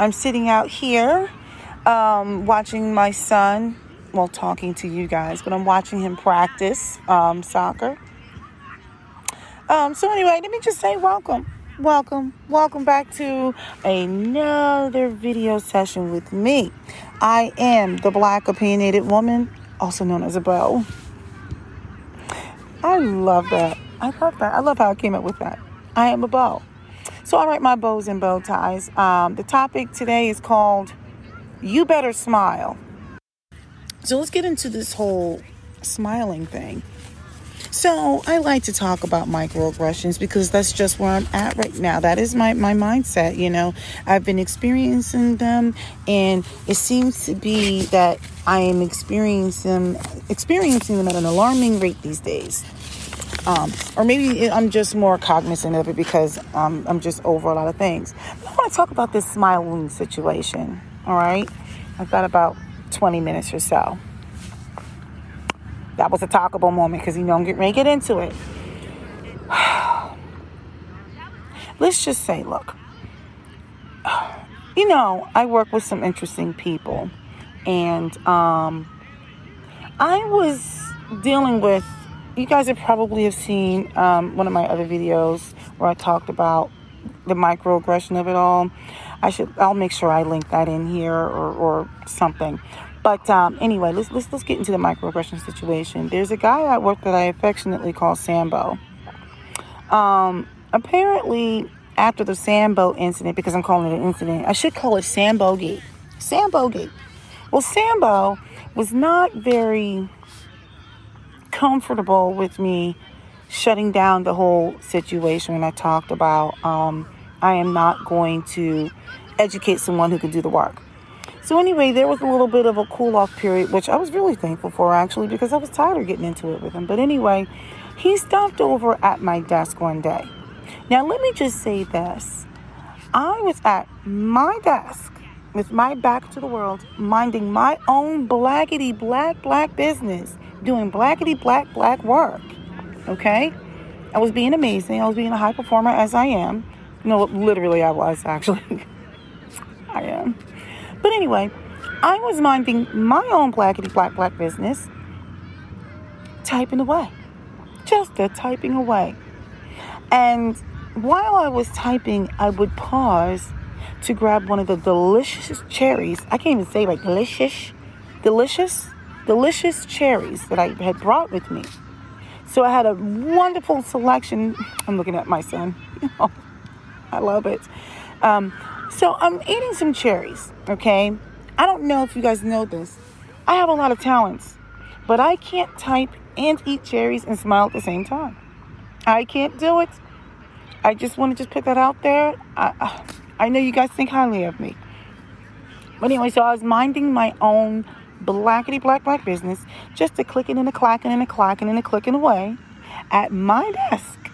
I'm sitting out here um, watching my son, well, talking to you guys, but I'm watching him practice um, soccer. Um, so, anyway, let me just say welcome. Welcome, welcome back to another video session with me. I am the Black Opinionated Woman, also known as a bow. I love that. I love that. I love how I came up with that. I am a bow. So I write my bows and bow ties. Um, the topic today is called You Better Smile. So let's get into this whole smiling thing. So I like to talk about microaggressions because that's just where I'm at right now. That is my, my mindset, you know. I've been experiencing them and it seems to be that I am experiencing experiencing them at an alarming rate these days. Um, or maybe I'm just more cognizant of it because um, I'm just over a lot of things. But I want to talk about this smiling situation. All right, I've got about 20 minutes or so. That was a talkable moment because you know I'm getting ready to get into it. Let's just say, look, you know, I work with some interesting people, and um, I was dealing with you guys have probably have seen um, one of my other videos where I talked about the microaggression of it all. I should I'll make sure I link that in here or, or something. But um, anyway, let's, let's let's get into the microaggression situation. There's a guy at work that I affectionately call Sambo. Um, apparently, after the Sambo incident, because I'm calling it an incident, I should call it Sambo Gate. Sambo Gate. Well, Sambo was not very comfortable with me shutting down the whole situation when I talked about um, I am not going to educate someone who can do the work. So anyway, there was a little bit of a cool off period, which I was really thankful for actually because I was tired of getting into it with him. But anyway, he stopped over at my desk one day. Now let me just say this. I was at my desk with my back to the world, minding my own blackety black black business doing blackety black black work. Okay? I was being amazing. I was being a high performer as I am. No, literally, I was actually. I am. But anyway, I was minding my own blackety black black business, typing away. Just a typing away. And while I was typing, I would pause to grab one of the delicious cherries. I can't even say like delicious, delicious delicious cherries that I had brought with me. So I had a wonderful selection. I'm looking at my son. I love it. Um, so I'm eating some cherries, okay? I don't know if you guys know this. I have a lot of talents, but I can't type and eat cherries and smile at the same time. I can't do it. I just want to just put that out there. I, I know you guys think highly of me. But anyway, so I was minding my own blackety black black business, just a clicking and a clacking and a clacking and a clicking away at my desk,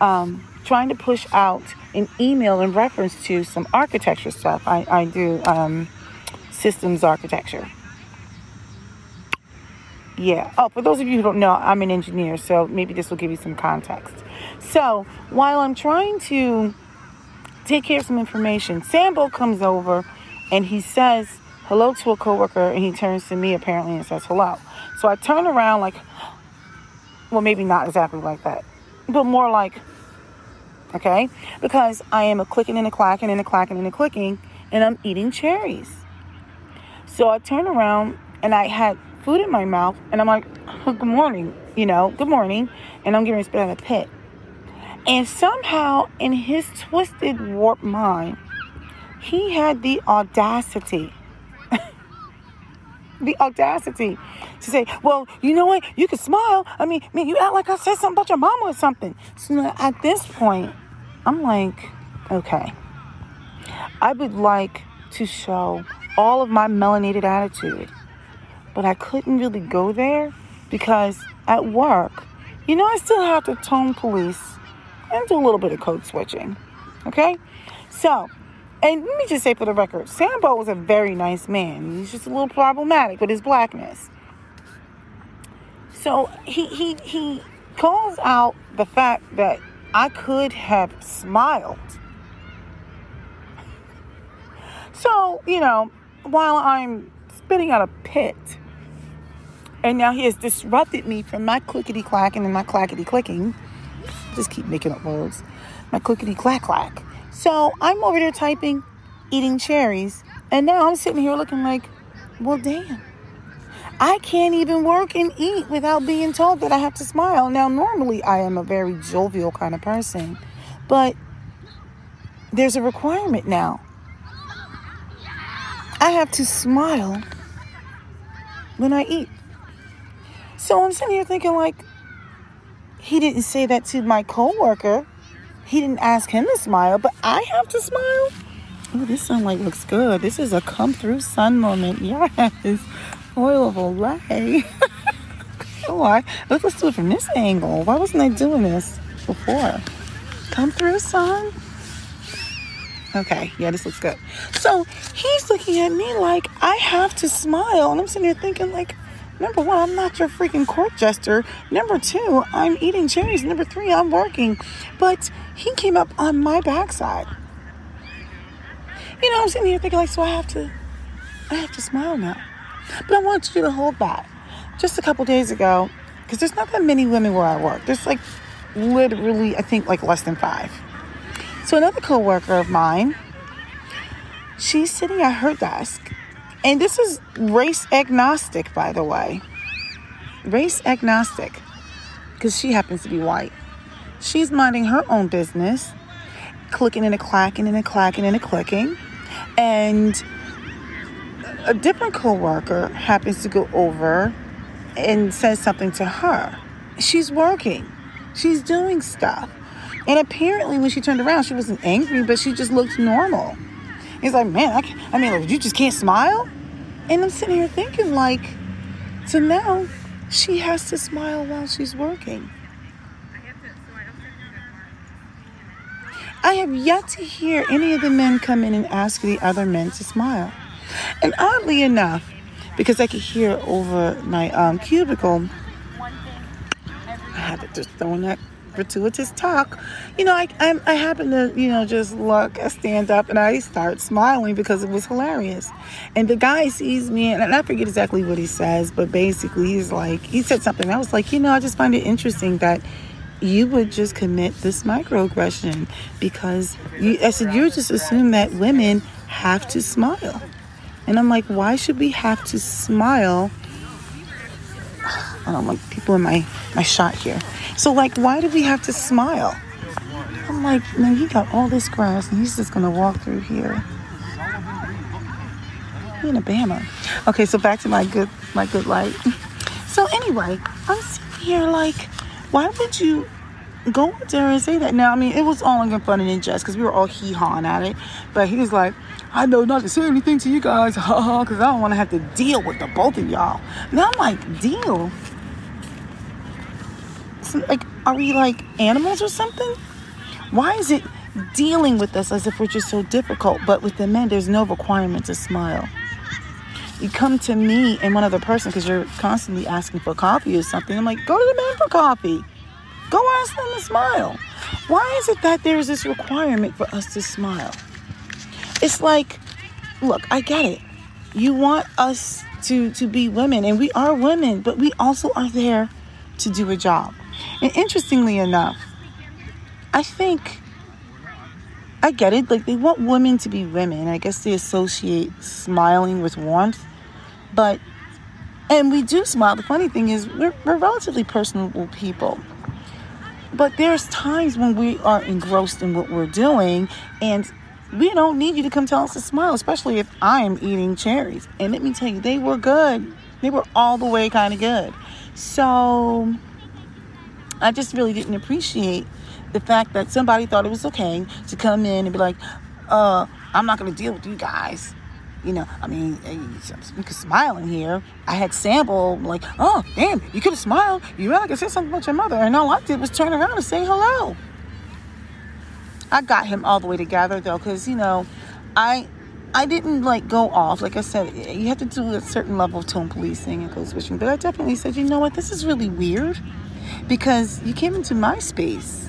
um, trying to push out an email in reference to some architecture stuff. I, I do um, systems architecture. Yeah. Oh, for those of you who don't know, I'm an engineer, so maybe this will give you some context. So while I'm trying to take care of some information, Sambo comes over and he says, hello to a coworker and he turns to me apparently and says hello. So I turn around like, well, maybe not exactly like that, but more like, okay, because I am a clicking and a clacking and a clacking and a clicking and I'm eating cherries. So I turn around and I had food in my mouth and I'm like, good morning, you know, good morning. And I'm getting spit out the pit. And somehow in his twisted, warped mind, he had the audacity the audacity to say, well, you know what? You can smile. I mean, I mean, you act like I said something about your mama or something. So at this point, I'm like, okay, I would like to show all of my melanated attitude, but I couldn't really go there because at work, you know, I still have to tone police and do a little bit of code switching. Okay? So and let me just say for the record, Sambo was a very nice man. He's just a little problematic with his blackness. So he he he calls out the fact that I could have smiled. So, you know, while I'm spitting out a pit, and now he has disrupted me from my clickety clacking and my clackety clicking. Just keep making up words. My clickety clack clack. So I'm over there typing, eating cherries, and now I'm sitting here looking like, well, damn. I can't even work and eat without being told that I have to smile. Now, normally I am a very jovial kind of person, but there's a requirement now. I have to smile when I eat. So I'm sitting here thinking, like, he didn't say that to my coworker. He didn't ask him to smile, but I have to smile. Oh, this sunlight looks good. This is a come through sun moment. Yes. Oil of Olay. oh, I, let's, let's do it from this angle. Why wasn't I doing this before? Come through sun. Okay, yeah, this looks good. So he's looking at me like I have to smile, and I'm sitting here thinking, like, number one, I'm not your freaking court jester. Number two, I'm eating cherries. Number three, I'm working. But he came up on my backside. You know, I'm sitting here thinking, like, so I have to, I have to smile now. But I want you to hold back. Just a couple days ago, because there's not that many women where I work. There's like literally, I think, like less than five. So another coworker of mine, she's sitting at her desk, and this is race agnostic, by the way. Race agnostic, because she happens to be white. She's minding her own business, clicking and a clacking and a clacking and a clicking, and a different coworker happens to go over and says something to her. She's working. She's doing stuff. And apparently, when she turned around, she wasn't angry, but she just looked normal. He's like, man, I, I mean, you just can't smile? And I'm sitting here thinking, like, so now she has to smile while she's working. I have yet to hear any of the men come in and ask the other men to smile. And oddly enough, because I could hear over my um, cubicle, I had to just throw in that gratuitous talk, you know, I, I, I happen to, you know, just look, stand up and I start smiling because it was hilarious. And the guy sees me and I forget exactly what he says, but basically he's like, he said something. I was like, you know, I just find it interesting that you would just commit this microaggression because you, I said, you just assume that women have to smile. And I'm like, why should we have to smile? I don't want people in my, my shot here. So, like, why do we have to smile? I'm like, man, he got all this grass and he's just gonna walk through here. He in Alabama. Okay, so back to my good my good light. So anyway, I'm sitting here like, why would you go up there and say that? Now, I mean, it was all in good fun and in jest because we were all hee hawing at it. But he was like, I know not to say anything to you guys, because I don't want to have to deal with the both of y'all. Now I'm like, deal? like, are we like animals or something? Why is it dealing with us as if we're just so difficult? But with the men, there's no requirement to smile. You come to me and one other person because you're constantly asking for coffee or something. I'm like, go to the men for coffee. Go ask them to smile. Why is it that there's this requirement for us to smile? It's like, look, I get it. You want us to to be women, and we are women, but we also are there to do a job. And interestingly enough, I think I get it. Like they want women to be women. I guess they associate smiling with warmth. But and we do smile. The funny thing is we're, we're relatively personable people. But there's times when we are engrossed in what we're doing and we don't need you to come tell us to smile, especially if I am eating cherries. And let me tell you, they were good. They were all the way kind of good. So I just really didn't appreciate the fact that somebody thought it was okay to come in and be like, uh, I'm not going to deal with you guys. You know, I mean, you could smile in here. I had Sambo like, oh, damn, you could have smiled. You really could say something about your mother. And all I did was turn around and say hello. I got him all the way together though, because, you know, I I didn't like go off. Like I said, you have to do a certain level of tone policing and code. But I definitely said, you know what, this is really weird because you came into my space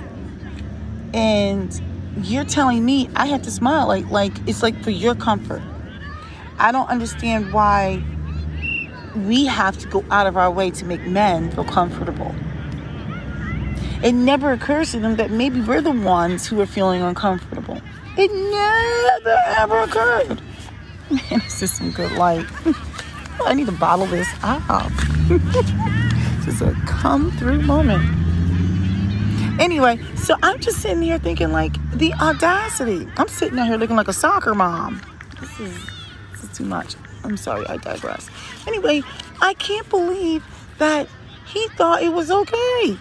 and you're telling me I have to smile like like it's like for your comfort. I don't understand why we have to go out of our way to make men feel comfortable. It never occurs to them that maybe we're the ones who are feeling uncomfortable. It never ever occurred. Man, this is some good light. I need to bottle this up. this is a come through moment. Anyway, so I'm just sitting here thinking like the audacity. I'm sitting out here looking like a soccer mom. This is this is too much. I'm sorry, I digress. Anyway, I can't believe that he thought it was okay.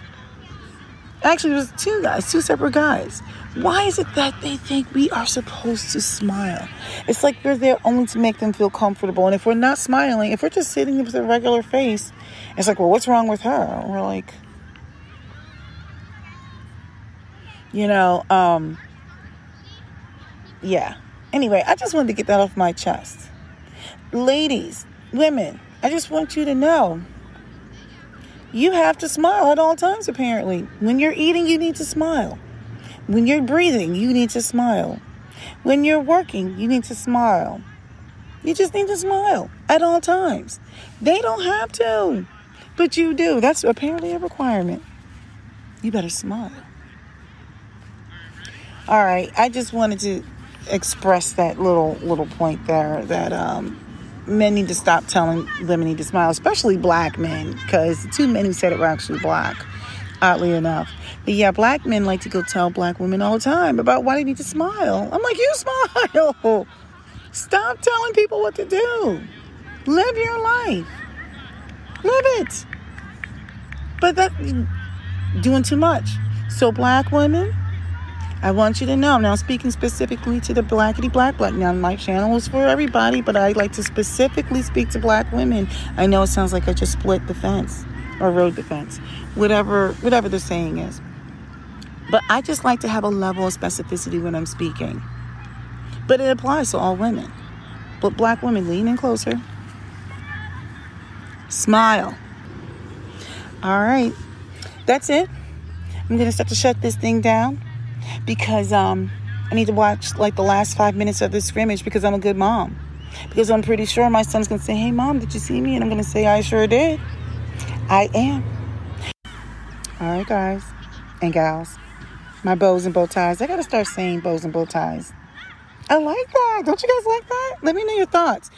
Actually, it was two guys, two separate guys. Why is it that they think we are supposed to smile? It's like we're there only to make them feel comfortable. And if we're not smiling, if we're just sitting with a regular face, it's like, well, what's wrong with her? And we're like, you know, um, yeah. Anyway, I just wanted to get that off my chest. Ladies, women, I just want you to know you have to smile at all times, apparently. When you're eating, you need to smile. When you're breathing, you need to smile. When you're working, you need to smile. You just need to smile at all times. They don't have to, but you do. That's apparently a requirement. You better smile. All right, I just wanted to express that little little point there that um, men need to stop telling women need to smile, especially black men, because the two men who said it were actually black, oddly enough. But yeah, black men like to go tell black women all the time about why they need to smile. I'm like, you smile. Stop telling people what to do. Live your life. Live it. But that doing too much. So black women, I want you to know, now speaking specifically to the blackity black black. Now, my channel is for everybody, but I like to specifically speak to black women. I know it sounds like I just split the fence or rode the fence, whatever, whatever the saying is. But I just like to have a level of specificity when I'm speaking. But it applies to all women. But black women, lean in closer. Smile. All right. That's it. I'm going to start to shut this thing down because um, I need to watch like the last five minutes of this scrimmage because I'm a good mom. Because I'm pretty sure my son's gonna say, Hey mom, did you see me? And I'm gonna say, I sure did. I am. All right, guys and gals, my bows and bow ties. I gotta start saying bows and bow ties. I like that. Don't you guys like that? Let me know your thoughts.